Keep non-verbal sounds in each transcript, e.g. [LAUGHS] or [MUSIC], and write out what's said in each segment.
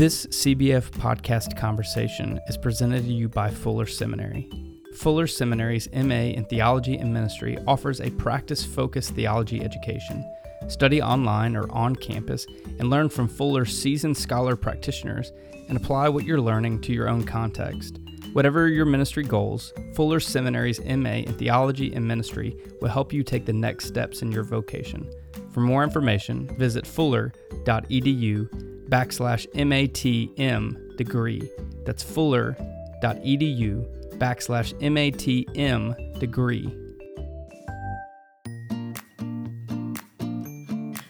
This CBF podcast conversation is presented to you by Fuller Seminary. Fuller Seminary's MA in Theology and Ministry offers a practice focused theology education. Study online or on campus and learn from Fuller's seasoned scholar practitioners and apply what you're learning to your own context. Whatever your ministry goals, Fuller Seminary's MA in Theology and Ministry will help you take the next steps in your vocation. For more information, visit fuller.edu backslash MATM degree. That's fuller.edu backslash MATM degree.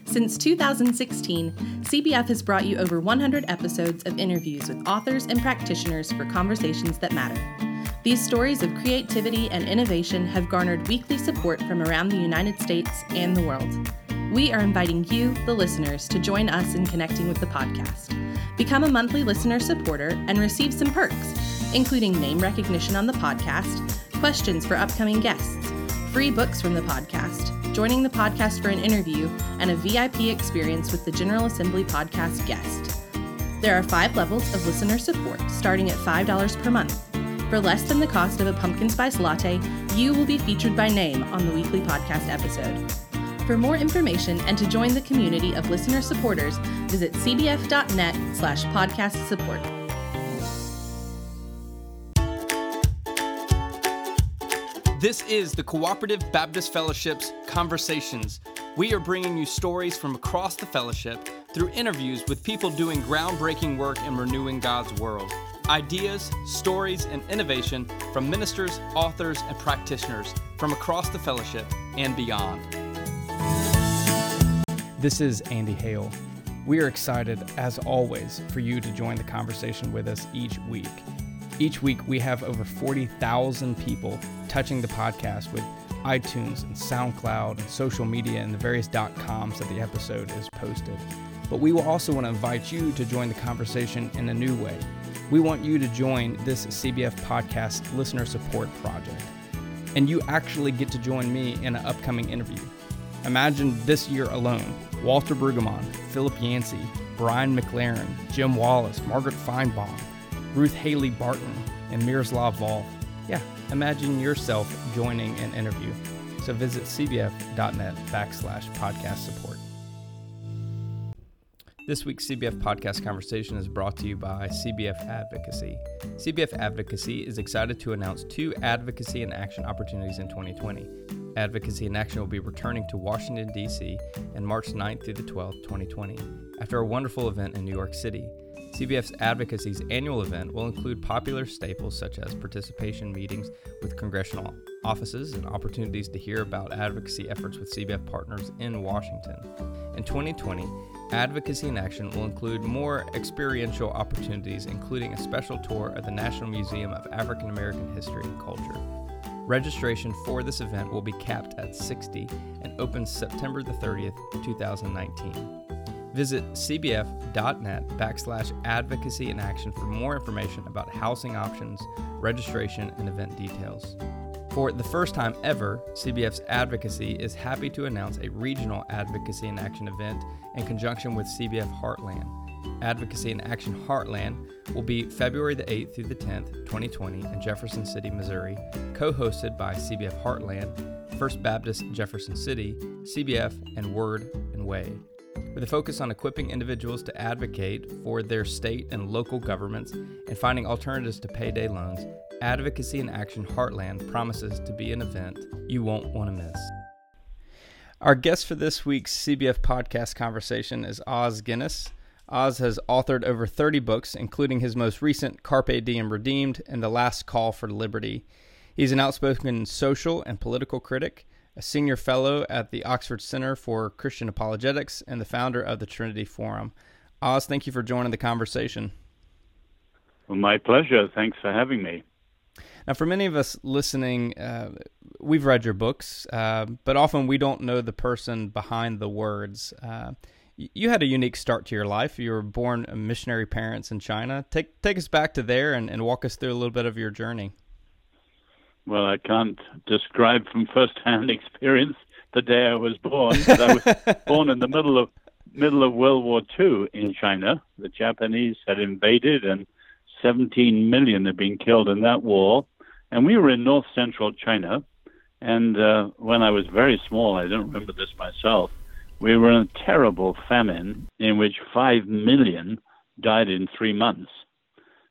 Since 2016, CBF has brought you over 100 episodes of interviews with authors and practitioners for conversations that matter. These stories of creativity and innovation have garnered weekly support from around the United States and the world. We are inviting you, the listeners, to join us in connecting with the podcast. Become a monthly listener supporter and receive some perks, including name recognition on the podcast, questions for upcoming guests, free books from the podcast, joining the podcast for an interview, and a VIP experience with the General Assembly podcast guest. There are five levels of listener support, starting at $5 per month. For less than the cost of a pumpkin spice latte, you will be featured by name on the weekly podcast episode. For more information and to join the community of listener supporters, visit cbf.net slash podcast support. This is the Cooperative Baptist Fellowship's Conversations. We are bringing you stories from across the fellowship through interviews with people doing groundbreaking work in renewing God's world. Ideas, stories, and innovation from ministers, authors, and practitioners from across the fellowship and beyond. This is Andy Hale. We are excited, as always, for you to join the conversation with us each week. Each week, we have over 40,000 people touching the podcast with iTunes and SoundCloud and social media and the various dot coms that the episode is posted. But we will also want to invite you to join the conversation in a new way. We want you to join this CBF podcast listener support project. And you actually get to join me in an upcoming interview. Imagine this year alone Walter Brueggemann, Philip Yancey, Brian McLaren, Jim Wallis, Margaret Feinberg, Ruth Haley Barton, and Miroslav Volf. Yeah, imagine yourself joining an interview. So visit cbf.net backslash podcast support. This week's CBF podcast conversation is brought to you by CBF Advocacy. CBF Advocacy is excited to announce two advocacy and action opportunities in 2020. Advocacy in Action will be returning to Washington, D.C. on March 9th through the 12th, 2020, after a wonderful event in New York City. CBF's Advocacy's annual event will include popular staples such as participation meetings with congressional offices and opportunities to hear about advocacy efforts with CBF partners in Washington. In 2020, Advocacy in Action will include more experiential opportunities, including a special tour of the National Museum of African American History and Culture. Registration for this event will be capped at 60 and opens September the 30th, 2019. Visit cbf.net backslash advocacy in action for more information about housing options, registration, and event details. For the first time ever, CBF's Advocacy is happy to announce a regional Advocacy in Action event in conjunction with CBF Heartland. Advocacy in Action Heartland will be February the 8th through the 10th, 2020, in Jefferson City, Missouri, co hosted by CBF Heartland, First Baptist Jefferson City, CBF, and Word and Way with a focus on equipping individuals to advocate for their state and local governments and finding alternatives to payday loans, Advocacy in Action Heartland promises to be an event you won't want to miss. Our guest for this week's CBF podcast conversation is Os Guinness. Os has authored over 30 books, including his most recent Carpe Diem Redeemed and The Last Call for Liberty. He's an outspoken social and political critic a senior fellow at the Oxford Center for Christian Apologetics, and the founder of the Trinity Forum. Os, thank you for joining the conversation. Well, my pleasure. Thanks for having me. Now, for many of us listening, uh, we've read your books, uh, but often we don't know the person behind the words. Uh, you had a unique start to your life. You were born missionary parents in China. Take take us back to there and, and walk us through a little bit of your journey. Well, I can't describe from first-hand [LAUGHS] experience the day I was born. I was [LAUGHS] born in the middle of middle of World War II in China. The Japanese had invaded, and 17 million had been killed in that war. And we were in north central China. And uh, when I was very small, I don't remember this myself, we were in a terrible famine in which 5 million died in three months.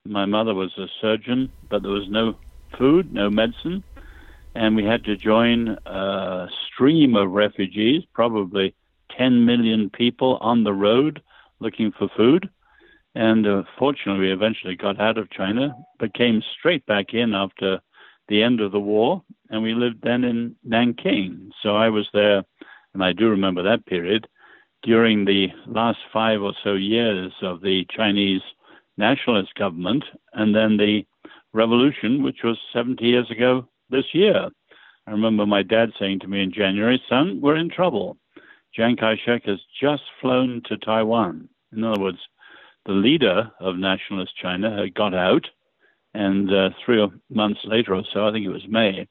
My mother was a surgeon, but there was no food, no medicine. And we had to join a stream of refugees, probably 10 million people on the road looking for food. And uh, fortunately, we eventually got out of China, but came straight back in after the end of the war. And we lived then in Nanking. So I was there, and I do remember that period, during the last five or so years of the Chinese nationalist government, and then the revolution, which was 70 years ago this year. I remember my dad saying to me in January, son, we're in trouble. Chiang Kai shek has just flown to Taiwan. In other words, the leader of nationalist China had got out, and uh, three months later or so, I think it was May,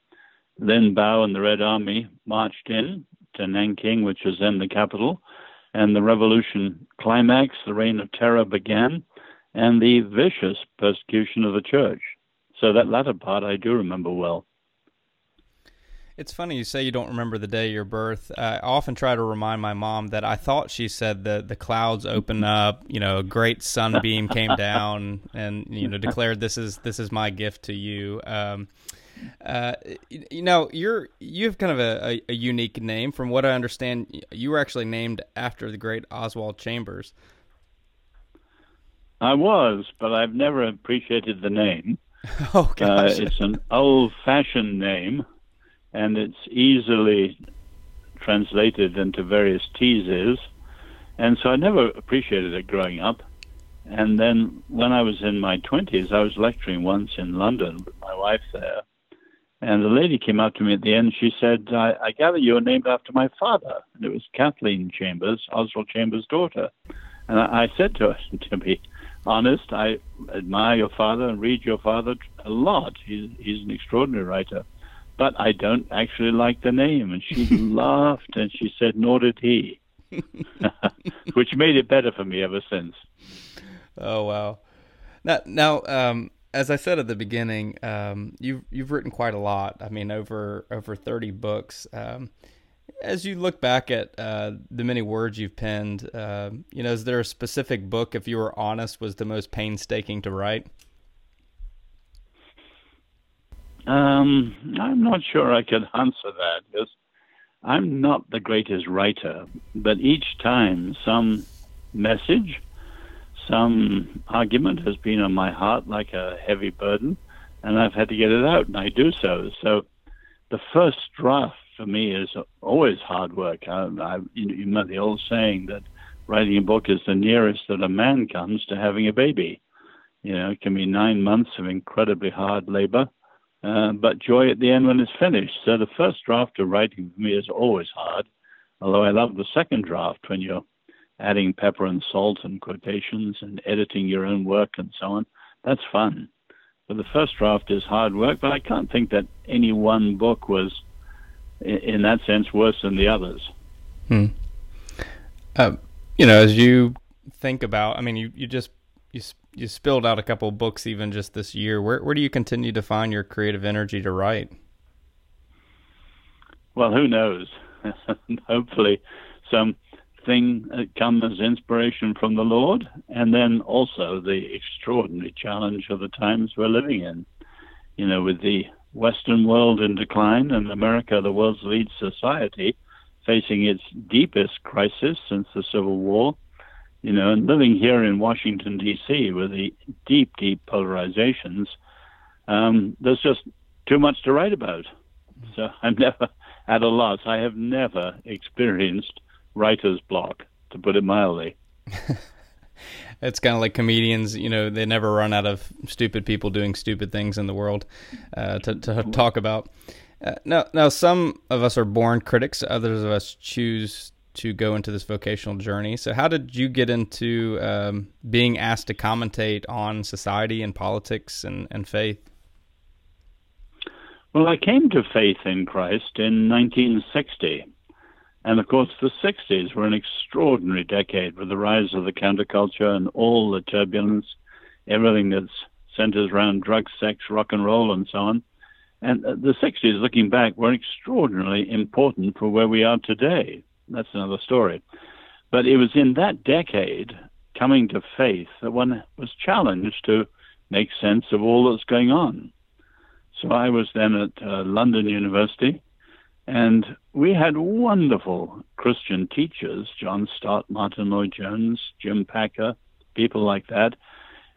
Lin Biao and the Red Army marched in to Nanking, which was then the capital, and the revolution climaxed, the reign of terror began, and the vicious persecution of the church. So that latter part I do remember well. It's funny you say you don't remember the day of your birth. Uh, I often try to remind my mom that I thought she said that the clouds opened up, you know, a great sunbeam came [LAUGHS] down and you know declared this is this is my gift to you. Um, uh, you know, you're you have kind of a, a, a, unique name. From what I understand, you were actually named after the great Oswald Chambers. I was, but I've never appreciated the name. [LAUGHS] oh, uh, it's an old-fashioned name and it's easily translated into various teases. And so I never appreciated it growing up. And then when I was in my 20s, I was lecturing once in London with my wife there. And the lady came up to me at the end. She said, I, I gather you are named after my father. And it was Kathleen Chambers, Oswald Chambers' daughter. And I, I said to her, [LAUGHS] to be honest, I admire your father and read your father a lot. He's, he's an extraordinary writer but I don't actually like the name. And she [LAUGHS] laughed and she said, nor did he, [LAUGHS] which made it better for me ever since. Oh, wow. Now, now um, as I said at the beginning, um, you've, you've written quite a lot. I mean, over, over 30 books. Um, as you look back at uh, the many words you've penned, uh, you know, is there a specific book, if you were honest, was the most painstaking to write? Um, I'm not sure I can [LAUGHS] answer that because I'm not the greatest writer, but each time some message, some argument has been on my heart like a heavy burden, and I've had to get it out, and I do so. So the first draft for me is always hard work. I, I, you know the old saying that writing a book is the nearest that a man comes to having a baby. You know, it can be nine months of incredibly hard labor uh, but joy at the end when it's finished. So the first draft of writing for me is always hard, although I love the second draft when you're adding pepper and salt and quotations and editing your own work and so on. That's fun. But the first draft is hard work, but I can't think that any one book was, in that sense, worse than the others. Hmm. Uh, you know, as you think about, I mean, you, you just you you spilled out a couple books even just this year. Where where do you continue to find your creative energy to write? Well, who knows? [LAUGHS] Hopefully, some thing come as inspiration from the Lord, and then also the extraordinary challenge of the times we're living in. You know, with the Western world in decline and America, the world's lead society, facing its deepest crisis since the Civil War you know, and living here in Washington D.C. with the deep, deep polarizations, um, there's just too much to write about. So I'm [LAUGHS] never at a loss. I have never experienced writer's block, to put it mildly. [LAUGHS] it's kind of like comedians, you know, they never run out of stupid people doing stupid things in the world uh, to, to talk about. Uh, now, now, some of us are born critics. Others of us choose to go into this vocational journey. So, how did you get into um, being asked to commentate on society and politics and, and faith? Well, I came to faith in Christ in 1960. And of course, the 60s were an extraordinary decade with the rise of the counterculture and all the turbulence, everything that centers around drugs, sex, rock and roll, and so on. And uh, the 60s, looking back, were extraordinarily important for where we are today. That's another story. But it was in that decade, coming to faith, that one was challenged to make sense of all that's going on. So I was then at uh, London University, and we had wonderful Christian teachers John Stott, Martyn Lloyd-Jones, Jim Packer, people like that.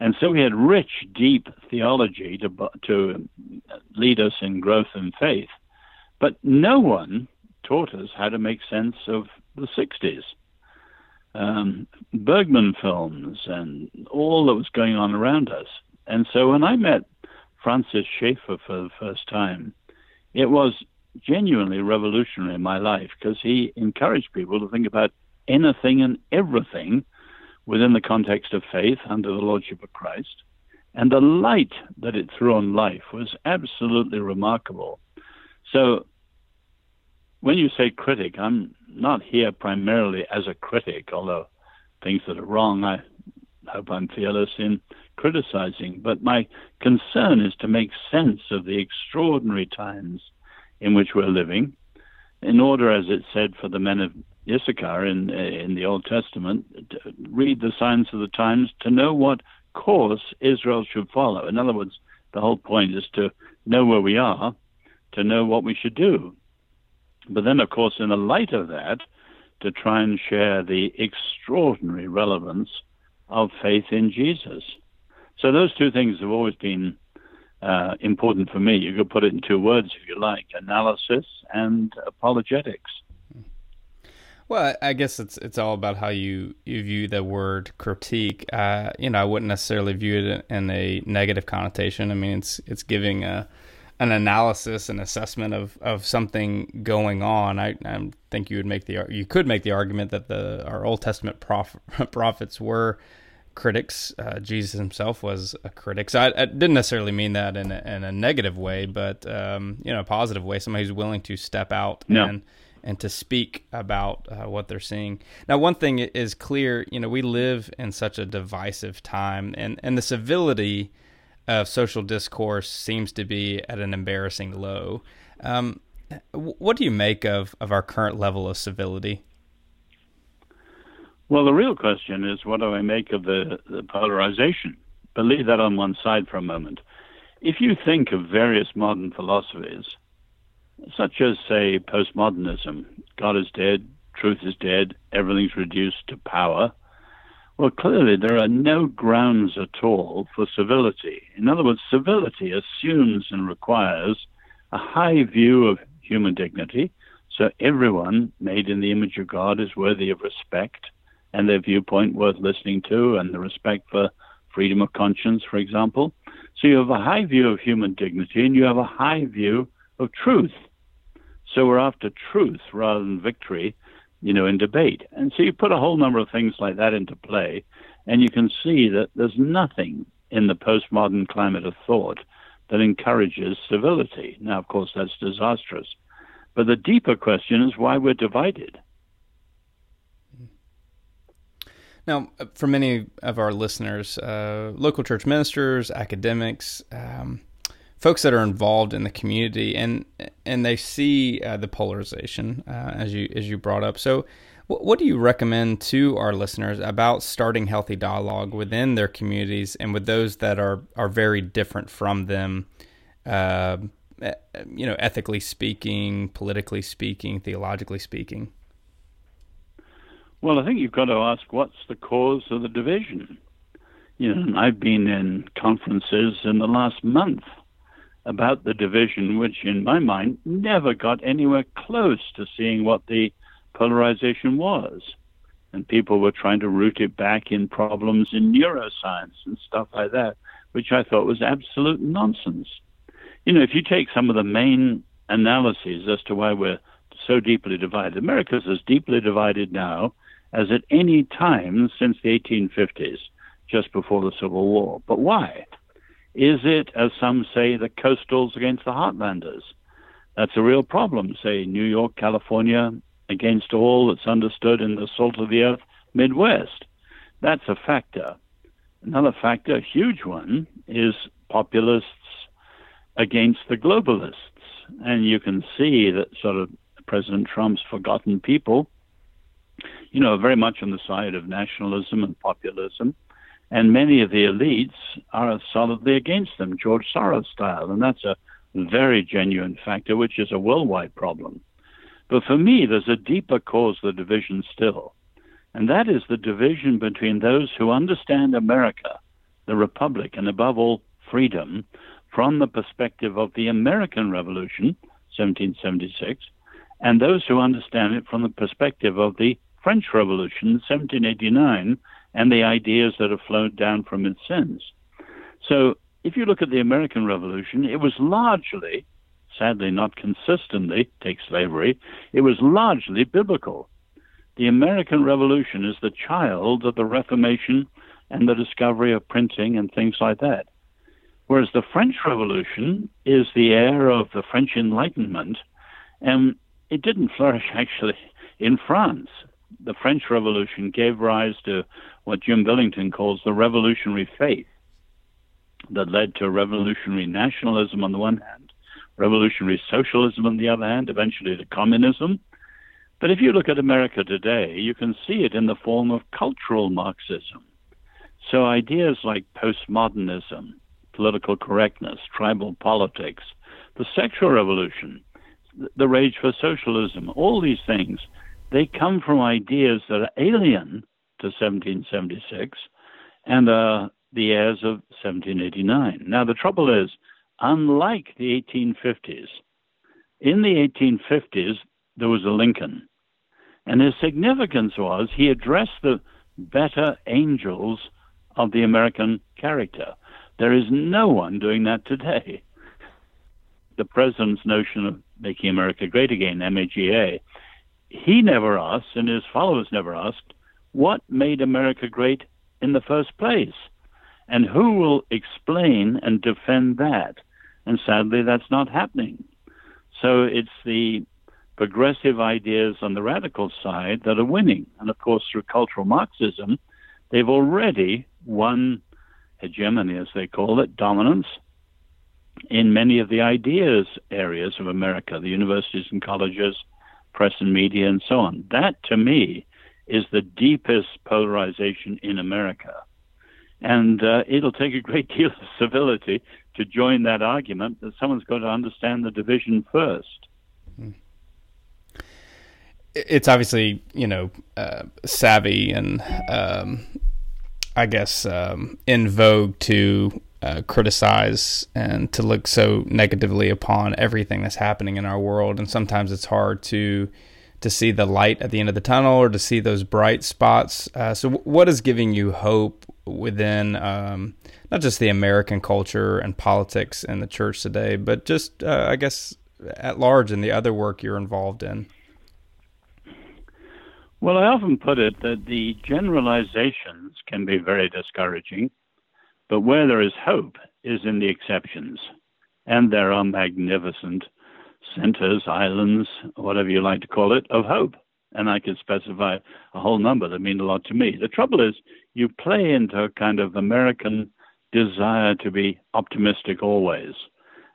And so we had rich, deep theology to, to lead us in growth and faith. But no one taught us how to make sense of the 60s. Um, Bergman films and all that was going on around us. And so when I met Francis Schaeffer for the first time, it was genuinely revolutionary in my life because he encouraged people to think about anything and everything within the context of faith under the Lordship of Christ. And the light that it threw on life was absolutely remarkable. So, when you say critic, I'm not here primarily as a critic, although things that are wrong, I hope I'm fearless in criticizing. But my concern is to make sense of the extraordinary times in which we're living, in order, as it said for the men of Issachar in in the Old Testament, read the signs of the times to know what course Israel should follow. In other words, the whole point is to know where we are, to know what we should do. But then, of course, in the light of that, to try and share the extraordinary relevance of faith in Jesus. So those two things have always been uh, important for me. You could put it in two words if you like: analysis and apologetics. Well, I guess it's it's all about how you, you view the word critique. Uh, you know, I wouldn't necessarily view it in a negative connotation. I mean, it's it's giving a an analysis and assessment of, of something going on. I, I think you would make the you could make the argument that the our Old Testament prof, [LAUGHS] prophets were critics. Uh, Jesus himself was a critic. So I, I, didn't necessarily mean that in a, in a negative way, but um, you know, a positive way. Somebody who's willing to step out no. and and to speak about uh, what they're seeing. Now, one thing is clear. You know, we live in such a divisive time, and and the civility of social discourse seems to be at an embarrassing low. Um, what do you make of, of our current level of civility? Well, the real question is what do I make of the, the polarization? But leave that on one side for a moment. If you think of various modern philosophies, such as, say, postmodernism, God is dead, truth is dead, everything's reduced to power, well, clearly there are no grounds at all for civility. In other words, civility assumes and requires a high view of human dignity, so everyone made in the image of God is worthy of respect and their viewpoint worth listening to, and the respect for freedom of conscience, for example. So you have a high view of human dignity and you have a high view of truth. So we're after truth rather than victory, you know, in debate. And so you put a whole number of things like that into play, and you can see that there's nothing in the postmodern climate of thought that encourages civility. Now, of course, that's disastrous. But the deeper question is why we're divided. Now, uh, for many of our listeners, uh, local church ministers, academics, um, folks that are involved in the community, and and they see uh, the polarization uh, as you as you brought up. So, what, do you recommend to our listeners about starting healthy dialogue within their communities and with those that are are very different from them? Uh, you know, ethically speaking, politically speaking, theologically speaking. Well, I think you've got to ask what's the cause of the division. You know, I've been in conferences in the last month about the division, which in my mind never got anywhere close to seeing what the polarization was. And people were trying to root it back in problems in neuroscience and stuff like that, which I thought was absolute nonsense. You know, if you take some of the main analyses as to why we're so deeply divided, America's as deeply divided now as at any time since the 1850s, just before the Civil War. But why? Is it, as some say, the coastals against the heartlanders? That's a real problem, say New York, California, against all that's understood in the salt of the earth Midwest. That's a factor. Another factor, a huge one, is populists against the globalists. And you can see that sort of President Trump's forgotten people, you know, very much on the side of nationalism and populism. And many of the elites are solidly against them, George Soros style. And that's a very genuine factor, which is a worldwide problem. But for me, there's a deeper cause of the division still. And that is the division between those who understand America, the Republic, and above all, freedom, from the perspective of the American Revolution, 1776, and those who understand it from the perspective of the French Revolution, 1789, and the ideas that have flowed down from it since. So, if you look at the American Revolution, it was largely, sadly not consistently, take slavery, it was largely biblical. The American Revolution is the child of the Reformation and the discovery of printing and things like that. Whereas the French Revolution is the heir of the French Enlightenment, and it didn't flourish [LAUGHS] actually in France. The French Revolution gave rise to what Jim Billington calls the revolutionary faith that led to revolutionary nationalism on the one hand, revolutionary socialism on the other hand, eventually to communism, but if you look at America today, you can see it in the form of cultural Marxism. So ideas like postmodernism, political correctness, tribal politics, the sexual revolution, the rage for socialism, all these things, they come from ideas that are alien to 1776 and are the heirs of 1789. Now, the trouble is, unlike the 1850s, in the 1850s, there was a Lincoln. And his significance was he addressed the better angels of the American character. There is no one doing that today. The president's notion of making America great again, MAGA, he never asked, and his followers never asked, what made America great in the first place? And who will explain and defend that? And sadly, that's not happening. So it's the progressive ideas on the radical side that are winning. And of course, through cultural Marxism, they've already won hegemony, as they call it, dominance in many of the ideas areas of America, the universities and colleges, press and media, and so on. That, to me, is the deepest polarization in America. And uh, it'll take a great [LAUGHS] deal of civility to join that argument that someone's got to understand the division first. It's obviously you know uh, savvy and um, I guess um, in vogue to uh, criticize and to look so negatively upon everything that's happening in our world, and sometimes it's hard to to see the light at the end of the tunnel or to see those bright spots. Uh, so, what is giving you hope within um, not just the American culture and politics and the church today, but just uh, I guess at large in the other work you're involved in? Well, I often put it that the generalizations can be very discouraging, but where there is hope is in the exceptions. And there are magnificent centers, islands, whatever you like to call it, of hope. And I could specify a whole number that mean a lot to me. The trouble is, you play into a kind of American desire to be optimistic always.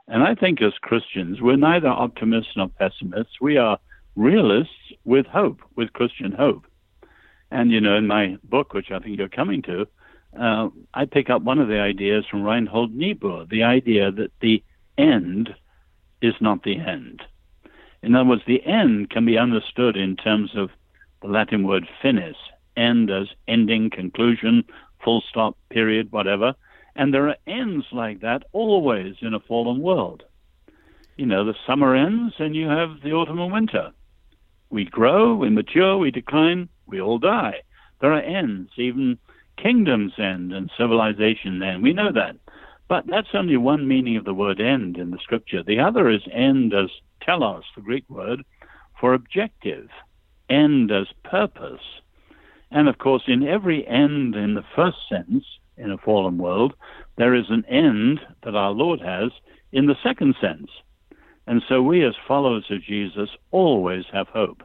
And I think as Christians, we're neither optimists nor pessimists. We are realists with hope, with Christian hope. And, you know, in my book, which I think you're coming to, uh, I pick up one of the ideas from Reinhold Niebuhr the idea that the end is not the end. In other words, the end can be understood in terms of the Latin word finis, end as ending, conclusion, full stop, period, whatever. And there are ends like that always in a fallen world. You know, the summer ends and you have the autumn and winter. We grow, we mature, we decline, we all die. There are ends, even kingdoms end and civilization end. We know that. But that's only one meaning of the word end in the scripture. The other is end as telos, the Greek word, for objective, end as purpose. And of course, in every end in the first sense, in a fallen world, there is an end that our Lord has in the second sense. And so we, as followers of Jesus, always have hope.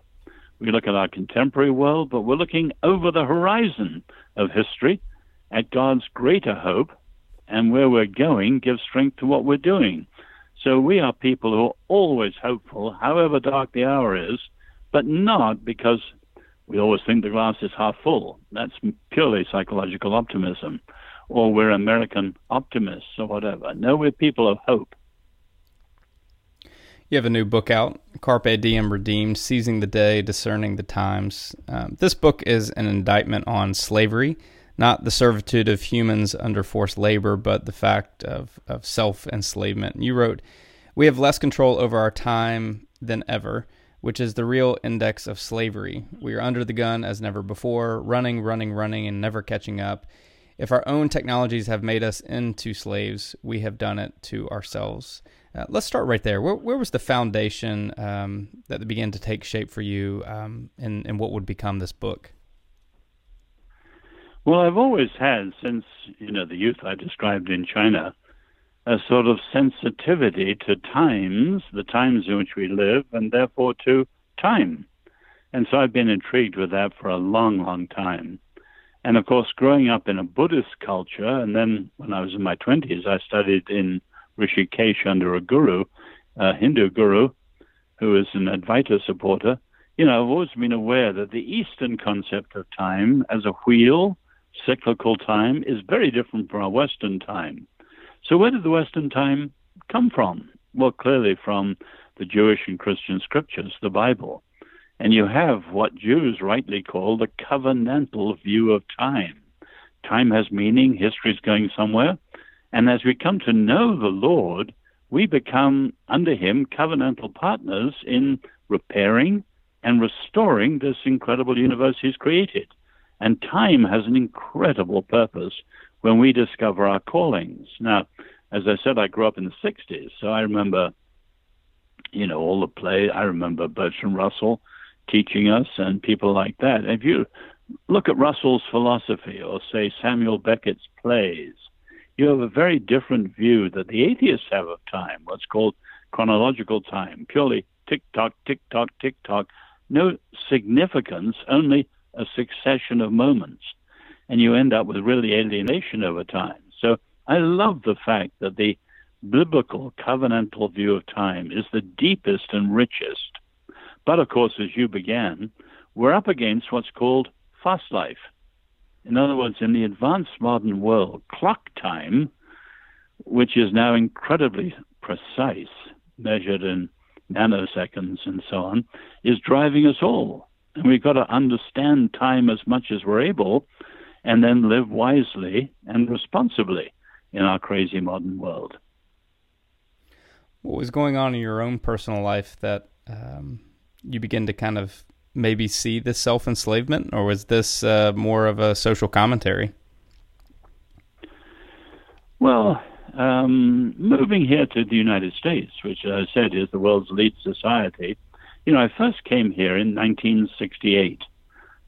We look at our contemporary world, but we're looking over the horizon of history at God's greater hope, and where we're going gives strength to what we're doing. So we are people who are always hopeful, however dark the hour is, but not because we always think the glass is half full. That's purely psychological optimism. Or we're American optimists or whatever. No, we're people of hope. You have a new book out, Carpe Diem Redeemed Seizing the Day, Discerning the Times. Um, this book is an indictment on slavery, not the servitude of humans under forced labor, but the fact of, of self enslavement. You wrote, We have less control over our time than ever, which is the real index of slavery. We are under the gun as never before, running, running, running, and never catching up. If our own technologies have made us into slaves, we have done it to ourselves. Uh, let's start right there. Where, where was the foundation um, that began to take shape for you um, in, in what would become this book? Well, I've always had, since you know the youth I described in China, a sort of sensitivity to times, the times in which we live, and therefore to time. And so I've been intrigued with that for a long, long time. And of course, growing up in a Buddhist culture, and then when I was in my 20s, I studied in Rishikesh under a guru, a Hindu guru, who is an Advaita supporter. You know, I've always been aware that the Eastern concept of time as a wheel, cyclical time, is very different from our Western time. So, where did the Western time come from? Well, clearly from the Jewish and Christian scriptures, the Bible. And you have what Jews rightly call the covenantal view of time. Time has meaning, history is going somewhere. And as we come to know the Lord, we become under Him covenantal partners in repairing and restoring this incredible universe He's created. And time has an incredible purpose when we discover our callings. Now, as I said, I grew up in the 60s, so I remember, you know, all the play. I remember Bertrand Russell teaching us and people like that. If you look at Russell's philosophy or, say, Samuel Beckett's plays, you have a very different view that the atheists have of time, what's called chronological time, purely tick tock, tick tock, tick tock, no significance, only a succession of moments and you end up with really alienation over time. So I love the fact that the biblical covenantal view of time is the deepest and richest. But of course, as you began, we're up against what's called fast life. In other words, in the advanced modern world, clock time, which is now incredibly precise, measured in nanoseconds and so on, is driving us all. And we've got to understand time as much as we're able and then live wisely and responsibly in our crazy modern world. What was going on in your own personal life that um, you begin to kind of maybe see this self enslavement, or was this uh, more of a social commentary? Well, um, moving here to the United States, which I said is the world's lead society, you know, I first came here in 1968.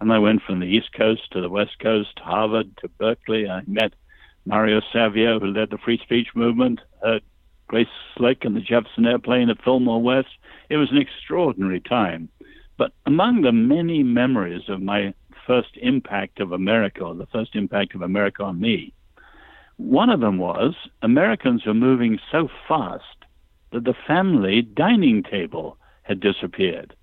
And I went from the East Coast to the West Coast, Harvard to Berkeley. I met Mario Savio, who led the free speech movement, heard Grace Slick and the Jefferson Airplane at Fillmore West. It was an extraordinary time. But among the many memories of my first impact of America, or the first impact of America on me, one of them was Americans were moving so fast that the family dining table had disappeared.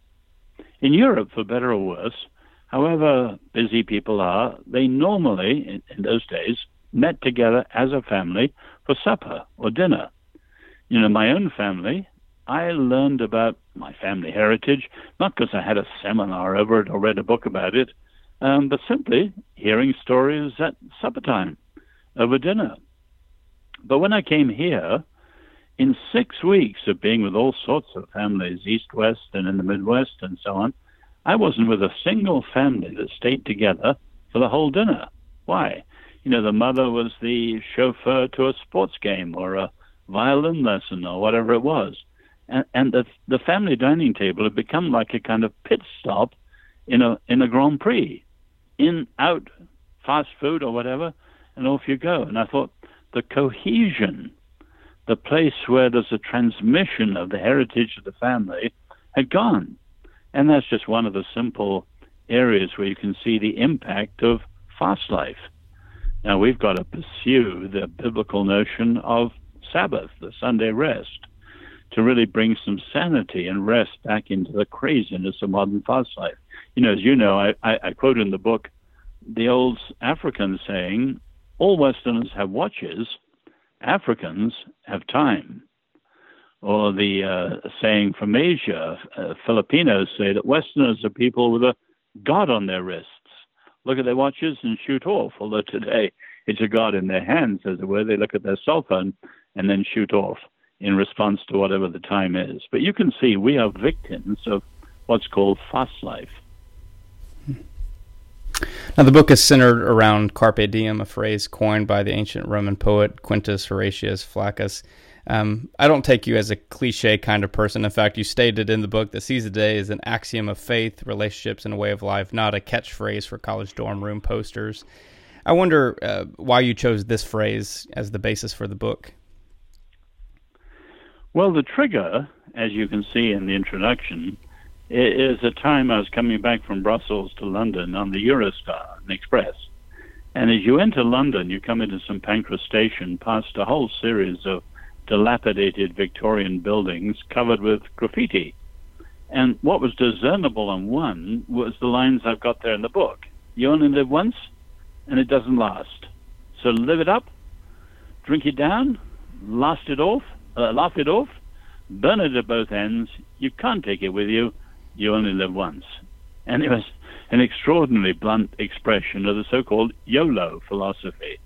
In Europe, for better or worse, however busy people are, they normally, in, in, those days, met together as a family for supper or dinner. You know, my own family, I learned about my family heritage, not because I had a seminar over it or read a book about it, um, but simply hearing stories at supper time over dinner. But when I came here, in six weeks of being with all sorts of families, east, west, and in the Midwest, and so on, I wasn't with a single family that stayed together for the whole dinner. Why? You know, the mother was the chauffeur to a sports game or a violin lesson or whatever it was. And, and the, the family dining table had become like a kind of pit stop in a, in a Grand Prix. In, out, fast food or whatever, and off you go. And I thought the cohesion, the place where there's a transmission of the heritage of the family, had gone. And that's just one of the simple areas where you can see the impact of fast life. Now, we've got to pursue the biblical notion of Sabbath, the Sunday rest, to really bring some sanity and rest back into the craziness of modern fast life. You know, as you know, I, I, I quote in the book the old African saying, all Westerners have watches, Africans have time. Or the uh, saying from Asia, uh, Filipinos say that Westerners are people with a God on their wrists. Look at their watches and shoot off. Although today it's a God in their hands, as it were. They look at their cell phone and then shoot off in response to whatever the time is. But you can see we are victims of what's called fast life. Now, the book is centered around carpe diem, a phrase coined by the ancient Roman poet Quintus Horatius Flaccus. Um, I don't take you as a cliche kind of person. In fact, you stated in the book that seize the day is an axiom of faith, relationships, and a way of life, not a catchphrase for college dorm room posters. I wonder uh, why you chose this phrase as the basis for the book. Well, the trigger, as you can see in the introduction, is a time I was coming back from Brussels to London on the Eurostar Express. And as you enter London, you come into St Pancras Station past a whole series of dilapidated Victorian buildings covered with graffiti. And what was discernible on one was the lines I've got there in the book. You only live once, and it doesn't last. So live it up, drink it down, last it off, uh, laugh it off, burn it at both ends. You can't take it with you. You only live once. And it was an extraordinarily blunt expression of the so-called YOLO philosophy.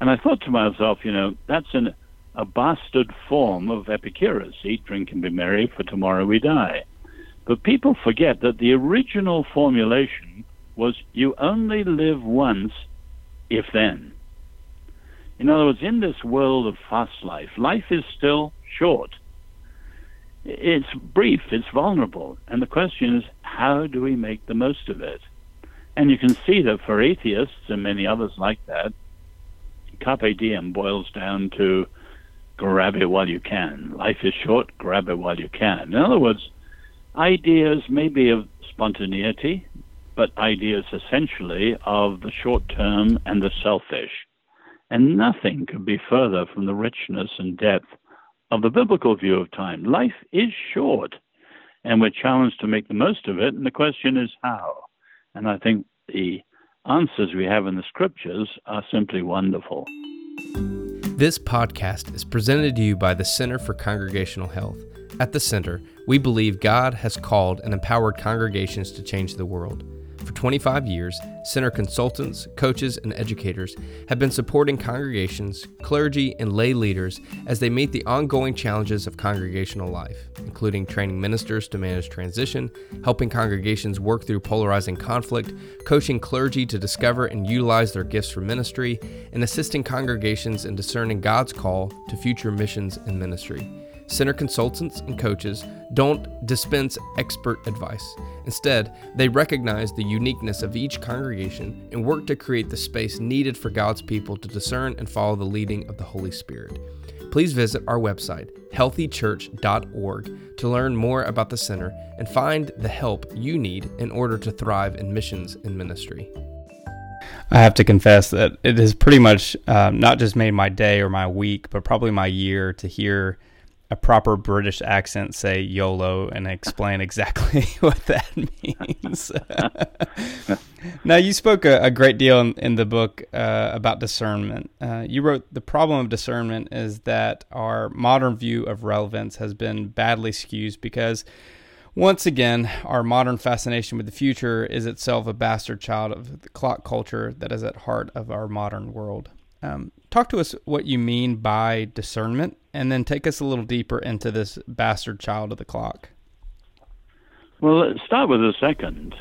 And I thought to myself, you know, that's an, a bastard form of Epicurus. Eat, drink, and be merry, for tomorrow we die. But people forget that the original formulation was you only live once, if then. In other words, in this world of fast life, life is still short. It's brief, it's vulnerable, and the question is, how do we make the most of it? And you can see that for atheists and many others like that, carpe diem boils down to grab it while you can. Life is short, grab it while you can. In other words, ideas may be of spontaneity, but ideas essentially of the short term and the selfish. And nothing could be further from the richness and depth of the biblical view of time. Life is short, and we're challenged to make the most of it. And the question is how. And I think the answers we have in the scriptures are simply wonderful. This podcast is presented to you by the Center for Congregational Health. At the Center, we believe God has called and empowered congregations to change the world. For 25 years, center consultants, coaches, and educators have been supporting congregations, clergy, and lay leaders as they meet the ongoing challenges of congregational life, including training ministers to manage transition, helping congregations work through polarizing conflict, coaching clergy to discover and utilize their gifts for ministry, and assisting congregations in discerning God's call to future missions and ministry. Center consultants and coaches don't dispense expert advice. Instead, they recognize the uniqueness of each congregation and work to create the space needed for God's people to discern and follow the leading of the Holy Spirit. Please visit our website, healthychurch.org, to learn more about the center and find the help you need in order to thrive in missions and ministry. I have to confess that it has pretty much um, not just made my day or my week, but probably my year to hear a proper British accent say YOLO and explain exactly [LAUGHS] what that means. [LAUGHS] now, you spoke a, a great deal in, in the book uh, about discernment. Uh, you wrote The problem of discernment is that our modern view of relevance has been badly skewed because, once again, our modern fascination with the future is itself a bastard child of the clock culture that is at heart of our modern world. Um, talk to us what you mean by discernment, and then take us a little deeper into this bastard child of the clock. Well, let's start with a second.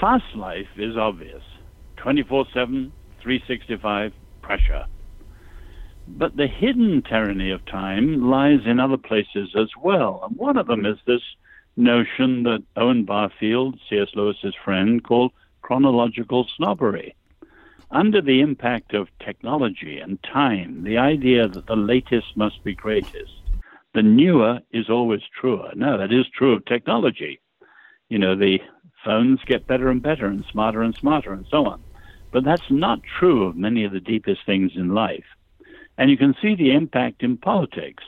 Fast life is obvious 24 7, 365, pressure. But the hidden tyranny of time lies in other places as well. And one of them is this notion that Owen Barfield, C.S. Lewis's friend, called chronological snobbery under the impact of technology and time, the idea that the latest must be greatest, the newer is always truer. No, that is true of technology. You know, the phones get better and better and smarter and smarter and so on. But that's not true of many of the deepest things in life. And you can see the impact in politics.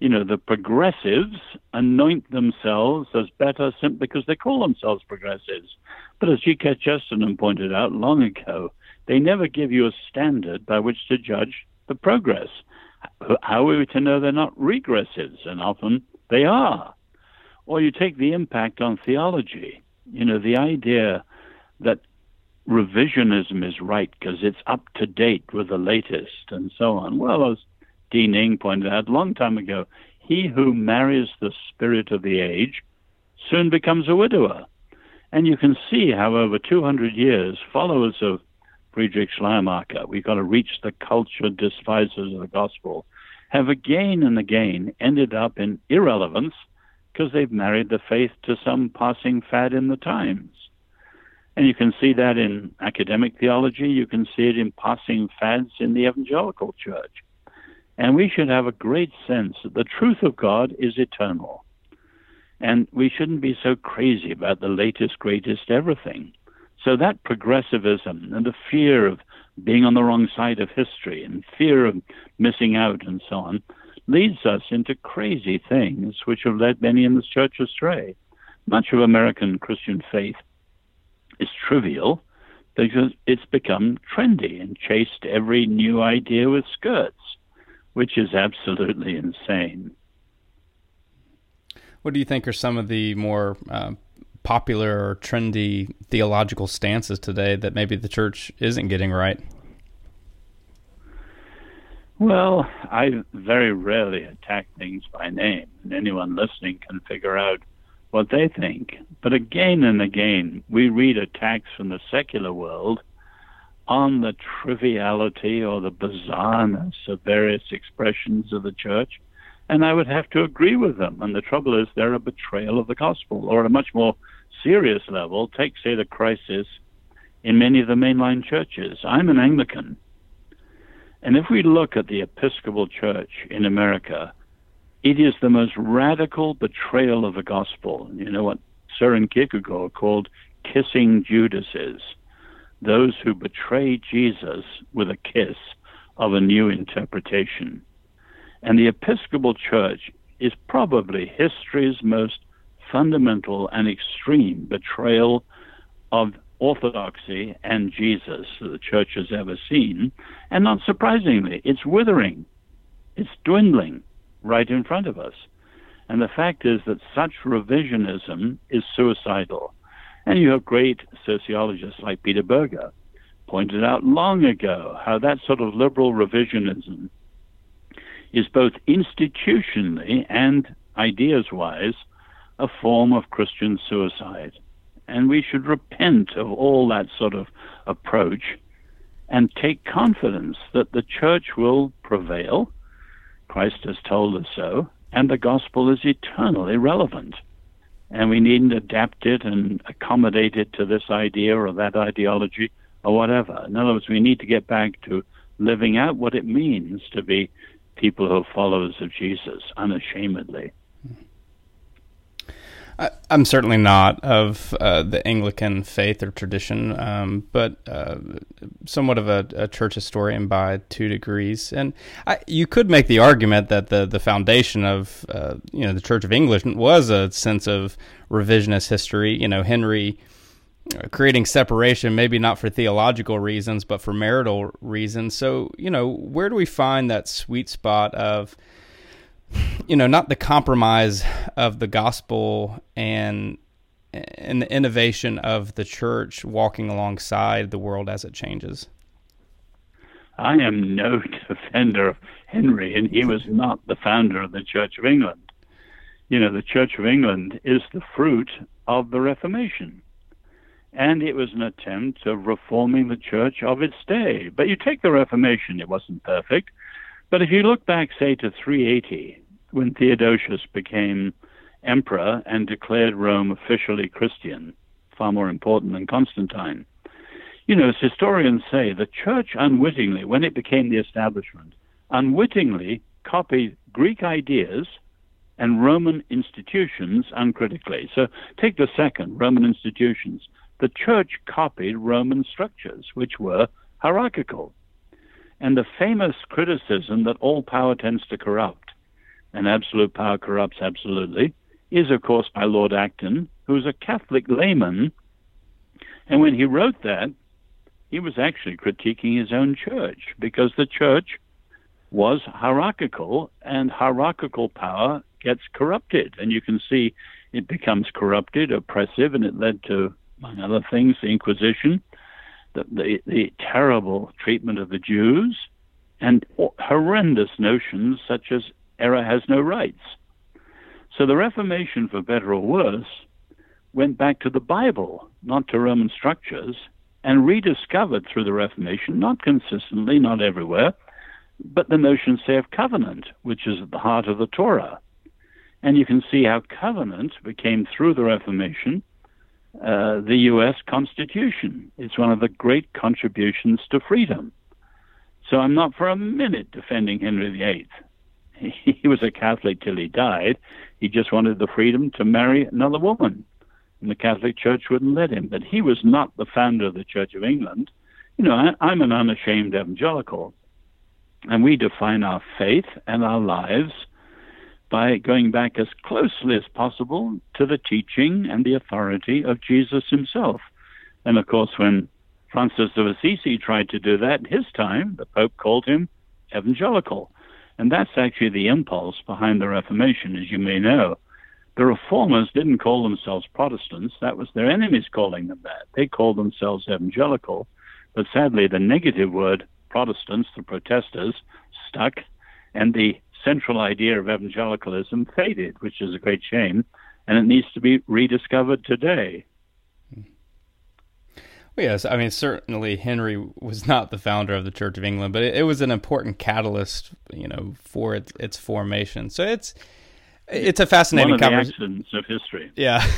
You know, the progressives anoint themselves as better simply because they call themselves progressives. But as G.K. Chesterton pointed out long ago, they never give you a standard by which to judge the progress. How are we to know they're not regressives? And often they are. Or you take the impact on theology. You know, the idea that revisionism is right because it's up to date with the latest and so on. Well, as Dean Inge pointed out a long time ago, he who marries the spirit of the age soon becomes a widower. And you can see how over 200 years, followers of Friedrich Schleiermacher, we've got to reach the culture despisers of the gospel, have again and again ended up in irrelevance because they've married the faith to some passing fad in the times. And you can see that in academic theology, you can see it in passing fads in the evangelical church. And we should have a great sense that the truth of God is eternal. And we shouldn't be so crazy about the latest, greatest everything. So that progressivism and the fear of being on the wrong side of history and fear of missing out and so on leads us into crazy things which have led many in the church astray. Much of American Christian faith is trivial because it's become trendy and chased every new idea with skirts, which is absolutely insane. What do you think are some of the more uh, popular or trendy theological stances today that maybe the church isn't getting right? Well, I very rarely attack things by name, and anyone listening can figure out what they think. But again and again, we read attacks from the secular world on the triviality or the bizarreness of various expressions of the church, and I would have to agree with them. And the trouble is, they're a betrayal of the gospel, or a much more serious level, take, say, the crisis in many of the mainline churches. I'm an Anglican. And if we look at the Episcopal Church in America, it is the most radical betrayal of the gospel. You know what Søren Kierkegaard called kissing Judases, those who betray Jesus with a kiss of a new interpretation. And the Episcopal Church is probably history's most fundamental and extreme betrayal of orthodoxy and Jesus that the church has ever seen. And not surprisingly, it's withering, it's dwindling right in front of us. And the fact is that such revisionism is suicidal. And you have great sociologists like Peter Berger pointed out long ago how that sort of liberal revisionism is both institutionally and ideas wise a form of Christian suicide. And we should repent of all that sort of approach and take confidence that the church will prevail Christ has told us so, and the gospel is eternally relevant. And we needn't adapt it and accommodate it to this idea or that ideology or whatever. In other words, we need to get back to living out what it means to be people who are followers of Jesus unashamedly. I, am certainly not of uh, the Anglican faith or tradition, um, but uh, somewhat of a, a, church historian by two degrees. And I, you could make the argument that the the foundation of uh, you know the Church of England was a sense of revisionist history. You know, Henry uh, creating separation, maybe not for theological reasons, but for marital reasons. So, you know, where do we find that sweet spot of you know, not the compromise of the gospel and and the innovation of the church walking alongside the world as it changes. I am no defender of Henry, and he was not the founder of the Church of England. You know, the Church of England is the fruit of the Reformation. And it was an attempt of reforming the church of its day. But you take the Reformation, it wasn't perfect. But if you look back, say, to 380, when Theodosius became emperor and declared Rome officially Christian, far more important than Constantine. You know, as historians say, the church unwittingly, when it became the establishment, unwittingly copied Greek ideas and Roman institutions uncritically. So take the second, Roman institutions. The church copied Roman structures, which were hierarchical. And the famous criticism that all power tends to corrupt, and absolute power corrupts absolutely, is, of course, by Lord Acton, who's a Catholic layman. And when he wrote that, he was actually critiquing his own church because the church was hierarchical, and hierarchical power gets corrupted. And you can see it becomes corrupted, oppressive, and it led to, among other things, the Inquisition the, the, the terrible treatment of the Jews, and horrendous notions such as error has no rights. So the Reformation, for better or worse, went back to the Bible, not to Roman structures, and rediscovered through the Reformation, not consistently, not everywhere, but the notion, say, of covenant, which is at the heart of the Torah. And you can see how covenant became, through the Reformation, uh, the U.S. Constitution. It's one of the great contributions to freedom. So I'm not for a minute defending Henry VIII. [LAUGHS] He was a Catholic till he died. He just wanted the freedom to marry another woman. And the Catholic Church wouldn't let him. But he was not the founder of the Church of England. You know, I, I'm an unashamed evangelical. And we define our faith and our lives by going back as closely as possible to the teaching and the authority of Jesus himself. And of course, when Francis of Assisi tried to do that in his time, the Pope called him evangelical. And that's actually the impulse behind the Reformation, as you may know. The reformers didn't call themselves Protestants, that was their enemies calling them that. They called themselves evangelical, but sadly, the negative word Protestants, the protesters, stuck, and the central idea of evangelicalism faded, which is a great shame, and it needs to be rediscovered today. Well, yes, I mean certainly Henry was not the founder of the Church of England, but it, it was an important catalyst, you know, for its, its formation. So it's it's a fascinating conversation of history. Yeah, [LAUGHS]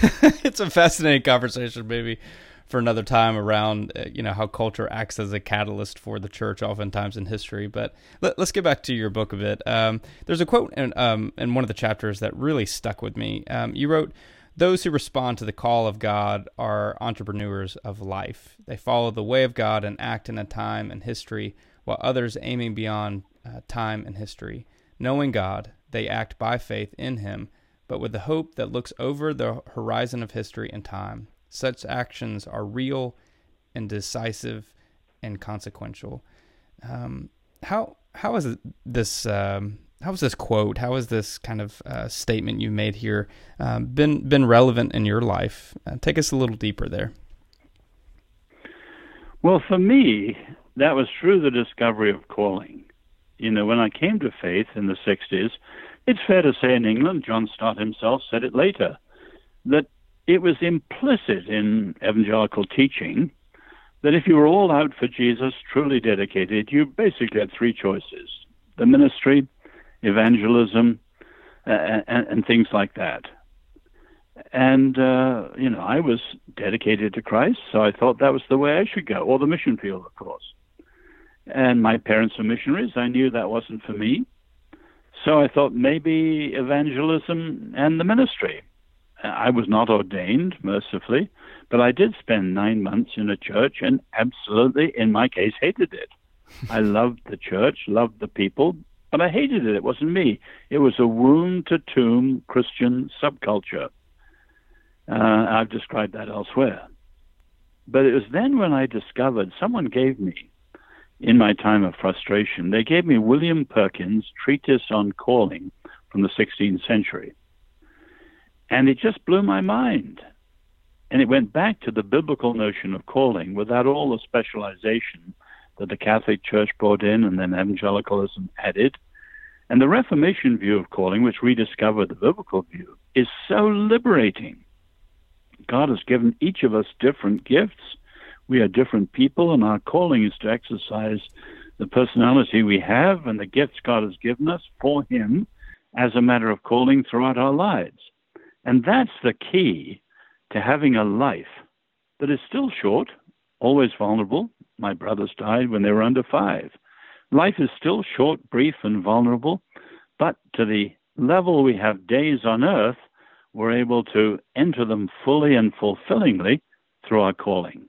it's a fascinating conversation, maybe for another time around uh, you know how culture acts as a catalyst for the church oftentimes in history but let, us get back to your book a bit um, there's a quote in, um, in one of the chapters that really stuck with me um, you wrote those who respond to the call of god are entrepreneurs of life. They follow the way of god and act in a time and history while others aiming beyond uh, time and history. Knowing god they act by faith in him but with the hope that looks over the horizon of history and time. Such actions are real and decisive and consequential. Um, how how is this um, how is this quote? how has this kind of uh, statement you made here um, been been relevant in your life? Uh, take us a little deeper there. Well, for me, that was through the discovery of calling. You know, when I came to faith in the 60s, it's fair to say in England, John Stott himself said it later, that it was implicit in evangelical teaching that if you were all out for Jesus, truly dedicated, you basically had three choices the ministry, evangelism, uh, and, and, things like that. And, uh, you know, I was dedicated to Christ, so I thought that was the way I should go, or the mission field, of course. And my parents were missionaries. I knew that wasn't for me. So I thought maybe evangelism and the ministry. I was not ordained, mercifully, but I did spend nine months in a church and absolutely, in my case, hated it. [LAUGHS] I loved the church, loved the people, but I hated it. It wasn't me. It was a womb to tomb Christian subculture. Uh, I've described that elsewhere. But it was then when I discovered someone gave me, in my time of frustration, they gave me William Perkins' Treatise on Calling from the 16th century. And it just blew my mind. And it went back to the biblical notion of calling without all the specialization that the Catholic Church brought in and then evangelicalism added. And the Reformation view of calling, which rediscovered the biblical view, is so liberating. God has given each of us different gifts. We are different people, and our calling is to exercise the personality we have and the gifts God has given us for Him as a matter of calling throughout our lives. And that's the key to having a life that is still short, always vulnerable. My brothers died when they were under five. Life is still short, brief, and vulnerable, but to the level we have days on earth, we're able to enter them fully and fulfillingly through our calling.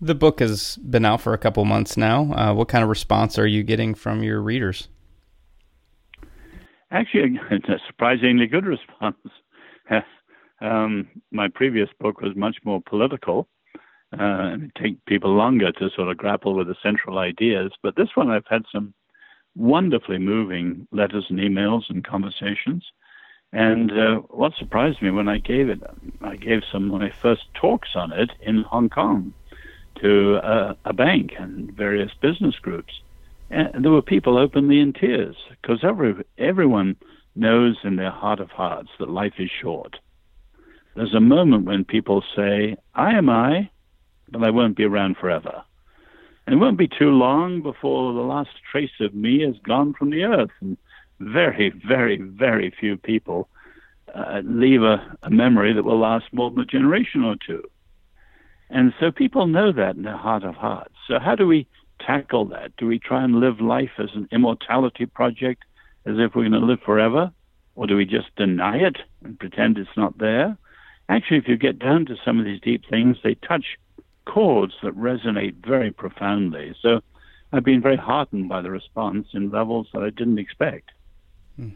The book has been out for a couple months now. Uh, what kind of response are you getting from your readers? Actually, it's [LAUGHS] a surprisingly good [LAUGHS] response. [LAUGHS] um, my previous book was much more political. Uh, it take people longer to sort of grapple with the central ideas, but this one I've had some wonderfully moving letters and emails and conversations. And uh, what surprised me when I gave it, I gave some of my first talks on it in Hong Kong to a bank and various business groups. And there were people openly in tears because every, everyone knows in their heart of hearts that life is short. There's a moment when people say, I am I, but I won't be around forever. And it won't be too long before the last trace of me is gone from the earth. And very, very, very few people uh, leave a, a memory that will last more than a generation or two. And so people know that in their heart of hearts. So, how do we tackle that? Do we try and live life as an immortality project, as if we're going to live forever? Or do we just deny it and pretend it's not there? Actually, if you get down to some of these deep things, they touch chords that resonate very profoundly. So I've been very heartened by the response in levels that I didn't expect. Hmm.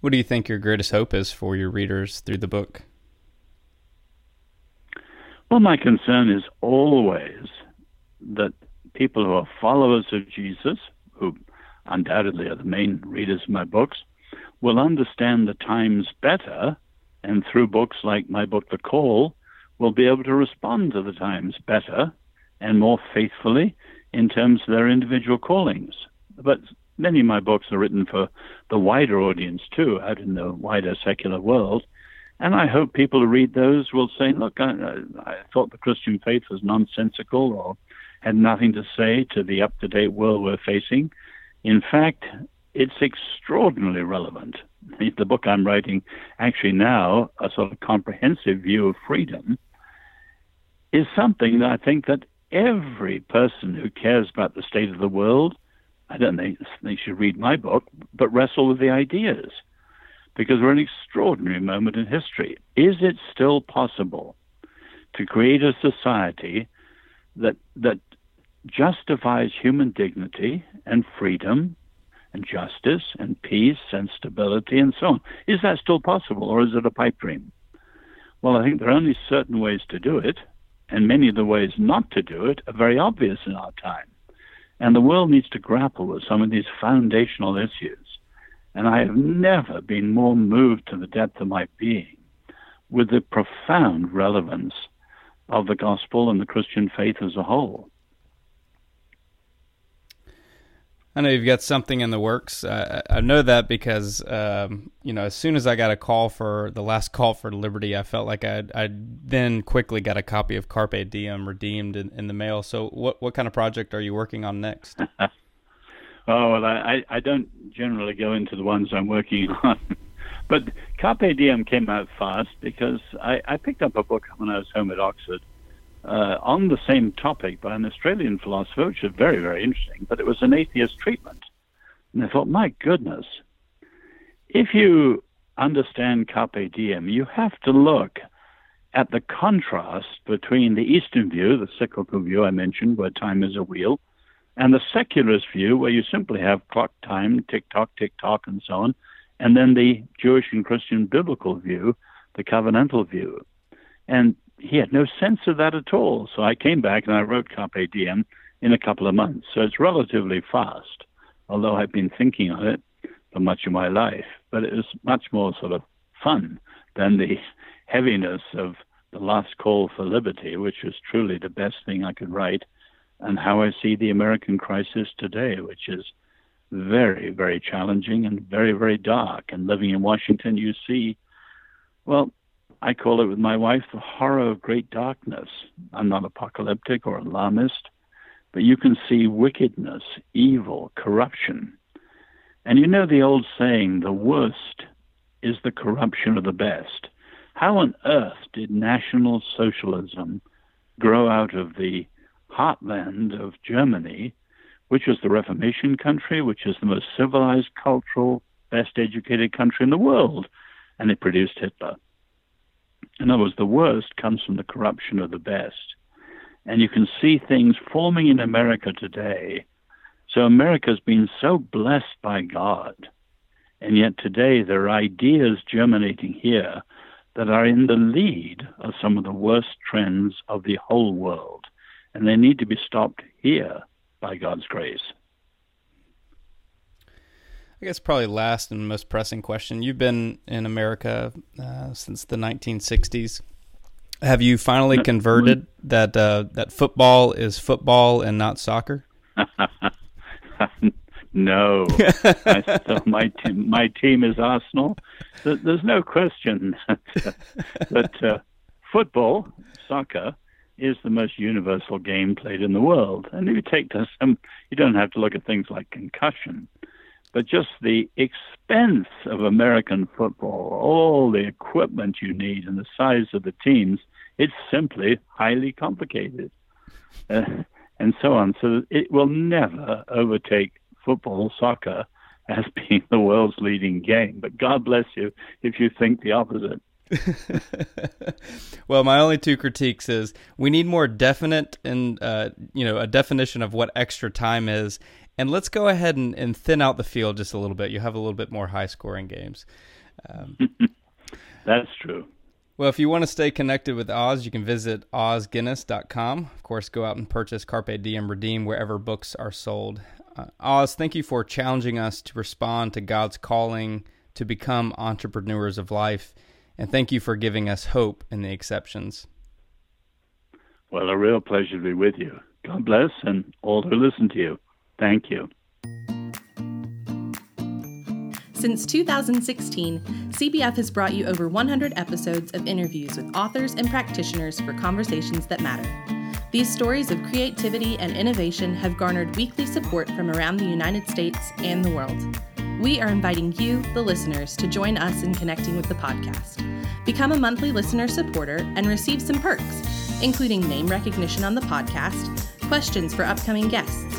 What do you think your greatest hope is for your readers through the book? Well, my concern is always that people who are followers of Jesus, who undoubtedly are the main readers of my books, will understand the times better, and through books like my book, The Call, will be able to respond to the times better and more faithfully in terms of their individual callings. But many of my books are written for the wider audience too, out in the wider secular world. And I hope people who read those will say, look, I, I thought the Christian faith was nonsensical or had nothing to say to the up to date world we're facing. In fact, it's extraordinarily relevant. The book I'm writing, actually now, a sort of comprehensive view of freedom, is something that I think that every person who cares about the state of the world, I don't think they should read my book, but wrestle with the ideas. Because we're an extraordinary moment in history. Is it still possible to create a society that that justifies human dignity and freedom and justice and peace and stability and so on? Is that still possible, or is it a pipe dream? Well, I think there are only certain ways to do it, and many of the ways not to do it are very obvious in our time. And the world needs to grapple with some of these foundational issues. And I have never been more moved to the depth of my being with the profound relevance of the gospel and the Christian faith as a whole. I know you've got something in the works. Uh, I know that because um, you know as soon as I got a call for the last call for Liberty, I felt like I I then quickly got a copy of Carpe Diem redeemed in, in, the mail. So what what kind of project are you working on next? [LAUGHS] oh well, I I don't generally go into the ones I'm working [LAUGHS] on, but Carpe Diem came out fast because I I picked up a book when I was home at Oxford uh, on the same topic by an Australian philosopher, which is very, very interesting, but it was an atheist treatment. And I thought, my goodness, if you understand Carpe Diem, you have to look at the contrast between the Eastern view, the cyclical view I mentioned, where time is a wheel, and the secularist view, where you simply have clock time, tick tock, tick tock, and so on, and then the Jewish and Christian biblical view, the covenantal view. And he had no sense of that at all. So I came back and I wrote Carpe Diem in a couple of months. So it's relatively fast, although I've been thinking on it for much of my life. But it was much more sort of fun than the [LAUGHS] heaviness of the last call for liberty, which was truly the best thing I could write, and how I see the American crisis today, which is very, very challenging and very, very dark. And living in Washington, you see, well, I call it with my wife the horror of great darkness. I'm not apocalyptic or alarmist, but you can see wickedness, evil, corruption. And you know the old saying, the worst is the corruption of the best. How on earth did National Socialism grow out of the heartland of Germany, which was the Reformation country, which is the most civilized, cultural, best educated country in the world, and it produced Hitler. In other words, the worst comes from the corruption of the best. And you can see things forming in America today. So America's been so blessed by God. And yet today there are ideas germinating here that are in the lead of some of the worst trends of the whole world. And they need to be stopped here by God's grace. I guess probably last and most pressing question. You've been in America uh, since the 1960s. Have you finally converted that uh, that football is football and not soccer? [LAUGHS] no, I, so my team, my team is Arsenal. There's no question [LAUGHS] that, that uh, football, soccer, is the most universal game played in the world. And if you take this, um, you don't have to look at things like concussion but just the expense of American football, all the equipment you need, and the size of the teams, it's simply highly complicated, uh, and so on. So it will never overtake football, soccer, as [LAUGHS] being the world's leading game. But God bless you if you think the opposite. [LAUGHS] well, my only two critiques is we need more definite and uh, you know a definition of what extra time is, and let's go ahead and, and thin out the field just a little bit. You have a little bit more high scoring games. Um, [LAUGHS] That's true. Well, if you want to stay connected with Os, you can visit osguinness.com. Of course, go out and purchase Carpe Diem Redeem wherever books are sold. Uh, Os, thank you for challenging us to respond to God's calling to become entrepreneurs of life. And thank you for giving us hope in the exceptions. Well, a real pleasure to be with you. God bless and all who listen to you. Thank you. Since 2016, CBF has brought you over 100 episodes of interviews with authors and practitioners for conversations that matter. These stories of creativity and innovation have garnered weekly support from around the United States and the world. We are inviting you, the listeners, to join us in connecting with the podcast. Become a monthly listener supporter and receive some perks, including name recognition on the podcast, questions for upcoming guests,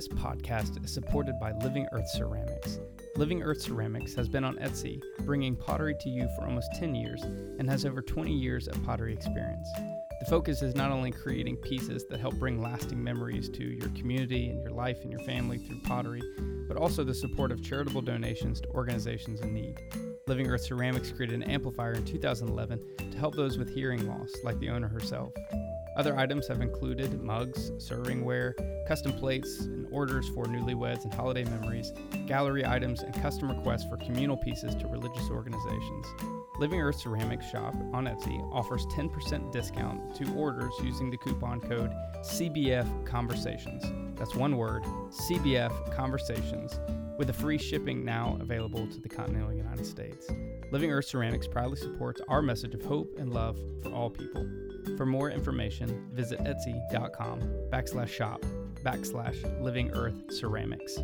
This podcast is supported by Living Earth Ceramics. Living Earth Ceramics has been on Etsy, bringing pottery to you for almost 10 years and has over 20 years of pottery experience. The focus is not only creating pieces that help bring lasting memories to your community and your life and your family through pottery, but also the support of charitable donations to organizations in need. Living Earth Ceramics created an amplifier in 2011 to help those with hearing loss, like the owner herself. Other items have included mugs, servingware, custom plates, and orders for newlyweds and holiday memories, gallery items, and custom requests for communal pieces to religious organizations. Living Earth Ceramics Shop on Etsy offers 10% discount to orders using the coupon code CBF Conversations. That's one word, CBF Conversations, with a free shipping now available to the continental United States. Living Earth Ceramics proudly supports our message of hope and love for all people. For more information, visit etsy.com backslash shop backslash living earth ceramics.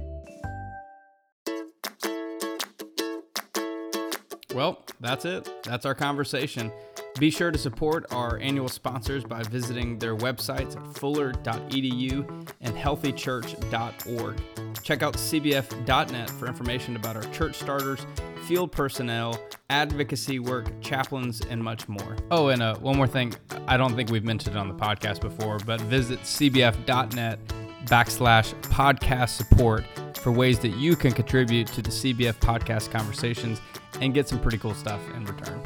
Well, that's it. That's our conversation. Be sure to support our annual sponsors by visiting their websites at fuller.edu and healthychurch.org. Check out cbf.net for information about our church starters, field personnel, advocacy work, chaplains, and much more. Oh, and uh, one more thing. I don't think we've mentioned it on the podcast before, but visit cbf.net backslash podcast support for ways that you can contribute to the CBF podcast conversations and get some pretty cool stuff in return.